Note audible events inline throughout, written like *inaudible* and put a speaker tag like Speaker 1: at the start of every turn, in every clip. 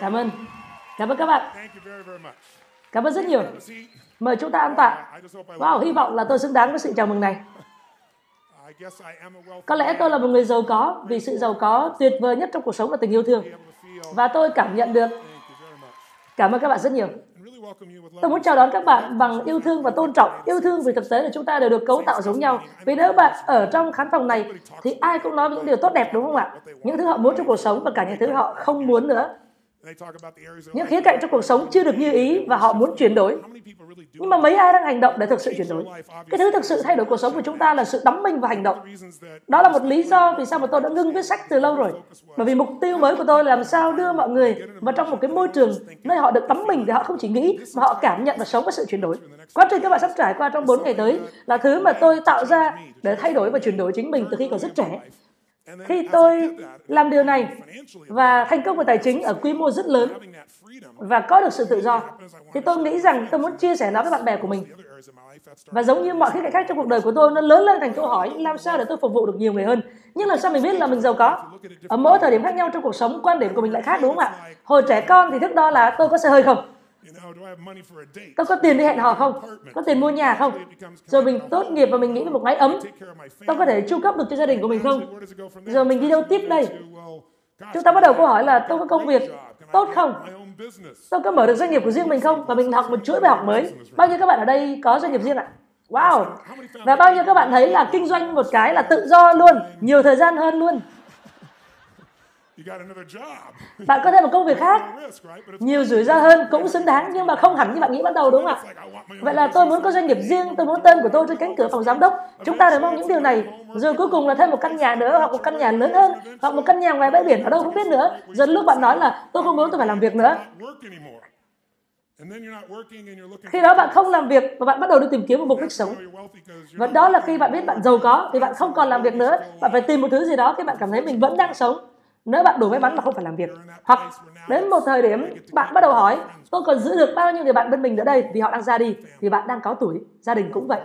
Speaker 1: Cảm ơn. Cảm ơn các bạn. Cảm ơn rất nhiều. Mời chúng ta ăn tạ. Wow, hy vọng là tôi xứng đáng với sự chào mừng này. Có lẽ tôi là một người giàu có vì sự giàu có tuyệt vời nhất trong cuộc sống là tình yêu thương. Và tôi cảm nhận được. Cảm ơn các bạn rất nhiều. Tôi muốn chào đón các bạn bằng yêu thương và tôn trọng. Yêu thương vì thực tế là chúng ta đều được cấu tạo giống nhau. Vì nếu bạn ở trong khán phòng này thì ai cũng nói những điều tốt đẹp đúng không ạ? Những thứ họ muốn trong cuộc sống và cả những thứ họ không muốn nữa. Những khía cạnh trong cuộc sống chưa được như ý và họ muốn chuyển đổi. Nhưng mà mấy ai đang hành động để thực sự chuyển đổi? Cái thứ thực sự thay đổi cuộc sống của chúng ta là sự đắm mình vào hành động. Đó là một lý do vì sao mà tôi đã ngưng viết sách từ lâu rồi. Bởi vì mục tiêu mới của tôi là làm sao đưa mọi người vào trong một cái môi trường nơi họ được đắm mình để họ không chỉ nghĩ mà họ cảm nhận và sống với sự chuyển đổi. Quá trình các bạn sắp trải qua trong 4 ngày tới là thứ mà tôi tạo ra để thay đổi và chuyển đổi chính mình từ khi còn rất trẻ. Khi tôi làm điều này và thành công về tài chính ở quy mô rất lớn và có được sự tự do, thì tôi nghĩ rằng tôi muốn chia sẻ nó với bạn bè của mình. Và giống như mọi khía cạnh khác trong cuộc đời của tôi, nó lớn lên thành câu hỏi làm sao để tôi phục vụ được nhiều người hơn. Nhưng làm sao mình biết là mình giàu có? Ở mỗi thời điểm khác nhau trong cuộc sống, quan điểm của mình lại khác đúng không ạ? Hồi trẻ con thì thước đo là tôi có xe hơi không? Tôi có tiền đi hẹn hò không? Có tiền mua nhà không? Rồi mình tốt nghiệp và mình nghĩ về một mái ấm. Tôi có thể chu cấp được cho gia đình của mình không? Rồi mình đi đâu tiếp đây? Chúng ta bắt đầu câu hỏi là tôi có công việc tốt không? Tôi có mở được doanh nghiệp của riêng mình không? Và mình học một chuỗi bài học mới. Bao nhiêu các bạn ở đây có doanh nghiệp riêng ạ? Wow! Và bao nhiêu các bạn thấy là kinh doanh một cái là tự do luôn, nhiều thời gian hơn luôn. *laughs* Bạn có thêm một công việc khác, nhiều rủi ro hơn cũng xứng đáng nhưng mà không hẳn như bạn nghĩ ban đầu đúng không ạ? Vậy là tôi muốn có doanh nghiệp riêng, tôi muốn tên của tôi trên cánh cửa phòng giám đốc. Chúng ta đều mong những điều này. Rồi cuối cùng là thêm một căn nhà nữa hoặc một căn nhà lớn hơn hoặc một căn nhà ngoài bãi biển ở đâu không biết nữa. Rồi lúc bạn nói là tôi không muốn tôi phải làm việc nữa. Khi đó bạn không làm việc và bạn bắt đầu đi tìm kiếm một mục đích sống. Và đó là khi bạn biết bạn giàu có thì bạn không còn làm việc nữa. Bạn phải tìm một thứ gì đó khi bạn cảm thấy mình vẫn đang sống nếu bạn đủ may mắn mà không phải làm việc. Hoặc đến một thời điểm bạn bắt đầu hỏi, tôi còn giữ được bao nhiêu người bạn bên mình nữa đây? Vì họ đang ra đi thì bạn đang có tuổi. Gia đình cũng vậy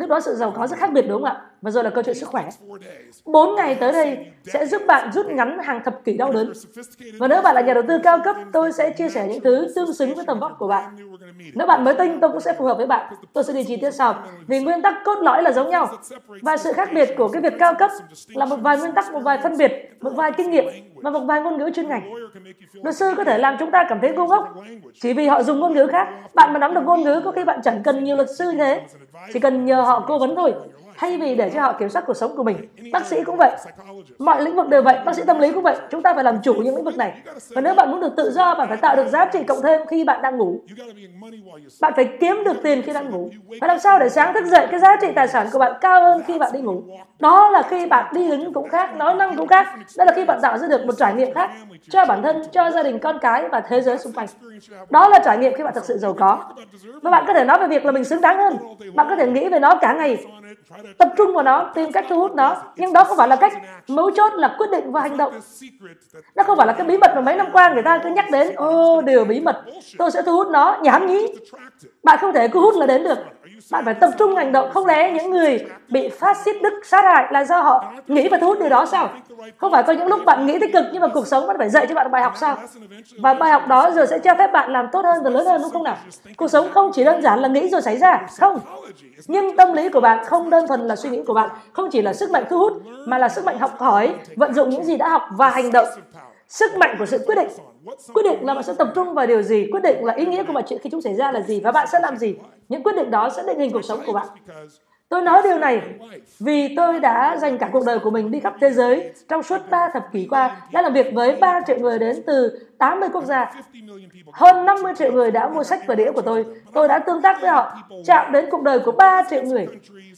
Speaker 1: lúc đó sự giàu có rất khác biệt, đúng không ạ? Và rồi là câu chuyện sức khỏe. Bốn ngày tới đây sẽ giúp bạn rút ngắn hàng thập kỷ đau đớn. Và nếu bạn là nhà đầu tư cao cấp, tôi sẽ chia sẻ những thứ tương xứng với tầm vóc của bạn. Nếu bạn mới tinh, tôi cũng sẽ phù hợp với bạn. Tôi sẽ đi chi tiết sau. Vì nguyên tắc cốt lõi là giống nhau. Và sự khác biệt của cái việc cao cấp là một vài nguyên tắc, một vài phân biệt, một vài kinh nghiệm và một vài ngôn ngữ chuyên ngành. Luật sư có thể làm chúng ta cảm thấy ngu ngốc. Chỉ vì họ dùng ngôn ngữ khác, bạn mà nắm được ngôn ngữ, có khi bạn chẳng cần nhiều luật sư thế chỉ cần nhờ họ cố vấn thôi thay vì để cho họ kiểm soát cuộc sống của mình. Bác sĩ cũng vậy. Mọi lĩnh vực đều vậy, bác sĩ tâm lý cũng vậy. Chúng ta phải làm chủ những lĩnh vực này. Và nếu bạn muốn được tự do, bạn phải tạo được giá trị cộng thêm khi bạn đang ngủ. Bạn phải kiếm được tiền khi đang ngủ. Và làm sao để sáng thức dậy cái giá trị tài sản của bạn cao hơn khi bạn đi ngủ. Đó là khi bạn đi đứng cũng khác, nói năng cũng khác. Đó là khi bạn tạo ra được một trải nghiệm khác cho bản thân, cho gia đình, con cái và thế giới xung quanh. Đó là trải nghiệm khi bạn thực sự giàu có. Và bạn có thể nói về việc là mình xứng đáng hơn. Bạn có thể nghĩ về nó cả ngày tập trung vào nó, tìm cách thu hút nó. Nhưng đó không phải là cách mấu chốt là quyết định và hành động. Nó không phải là cái bí mật mà mấy năm qua người ta cứ nhắc đến, ô, điều bí mật, tôi sẽ thu hút nó. Nhảm nhí. Bạn không thể cứ hút là đến được. Bạn phải tập trung hành động. Không lẽ những người bị phát xít đức sát hại là do họ nghĩ và thu hút điều đó sao? Không phải có những lúc bạn nghĩ tích cực nhưng mà cuộc sống vẫn phải dạy cho bạn bài học sao? Và bài học đó rồi sẽ cho phép bạn làm tốt hơn và lớn hơn, đúng không nào? Cuộc sống không chỉ đơn giản là nghĩ rồi xảy ra. Không. Nhưng tâm lý của bạn không đơn thuần là suy nghĩ của bạn. Không chỉ là sức mạnh thu hút, mà là sức mạnh học hỏi, vận dụng những gì đã học và hành động. Sức mạnh của sự quyết định. Quyết định là bạn sẽ tập trung vào điều gì, quyết định là ý nghĩa của mọi chuyện khi chúng xảy ra là gì và bạn sẽ làm gì. Những quyết định đó sẽ định hình cuộc sống của bạn. Tôi nói điều này vì tôi đã dành cả cuộc đời của mình đi khắp thế giới trong suốt 3 thập kỷ qua, đã làm việc với 3 triệu người đến từ 80 quốc gia. Hơn 50 triệu người đã mua sách và đĩa của tôi. Tôi đã tương tác với họ, chạm đến cuộc đời của 3 triệu người.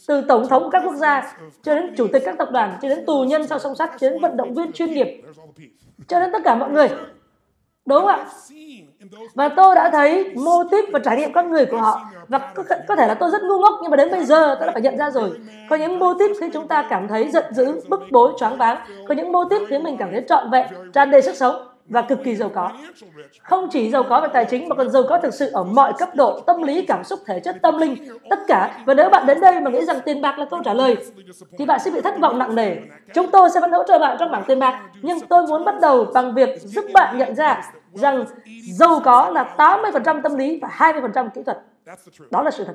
Speaker 1: Từ tổng thống các quốc gia, cho đến chủ tịch các tập đoàn, cho đến tù nhân sau song sắt, cho đến vận động viên chuyên nghiệp, cho đến tất cả mọi người. Đúng không ạ? Và tôi đã thấy mô típ và trải nghiệm con người của họ. Và có, có thể là tôi rất ngu ngốc nhưng mà đến bây giờ tôi đã phải nhận ra rồi. Có những mô típ khiến chúng ta cảm thấy giận dữ bức bối choáng váng. Có những mô típ khiến mình cảm thấy trọn vẹn tràn đầy sức sống và cực kỳ giàu có. Không chỉ giàu có về tài chính mà còn giàu có thực sự ở mọi cấp độ, tâm lý, cảm xúc, thể chất, tâm linh, tất cả. Và nếu bạn đến đây mà nghĩ rằng tiền bạc là câu trả lời, thì bạn sẽ bị thất vọng nặng nề. Chúng tôi sẽ vẫn hỗ trợ bạn trong bảng tiền bạc, nhưng tôi muốn bắt đầu bằng việc giúp bạn nhận ra rằng giàu có là 80% tâm lý và 20% kỹ thuật. Đó là sự thật.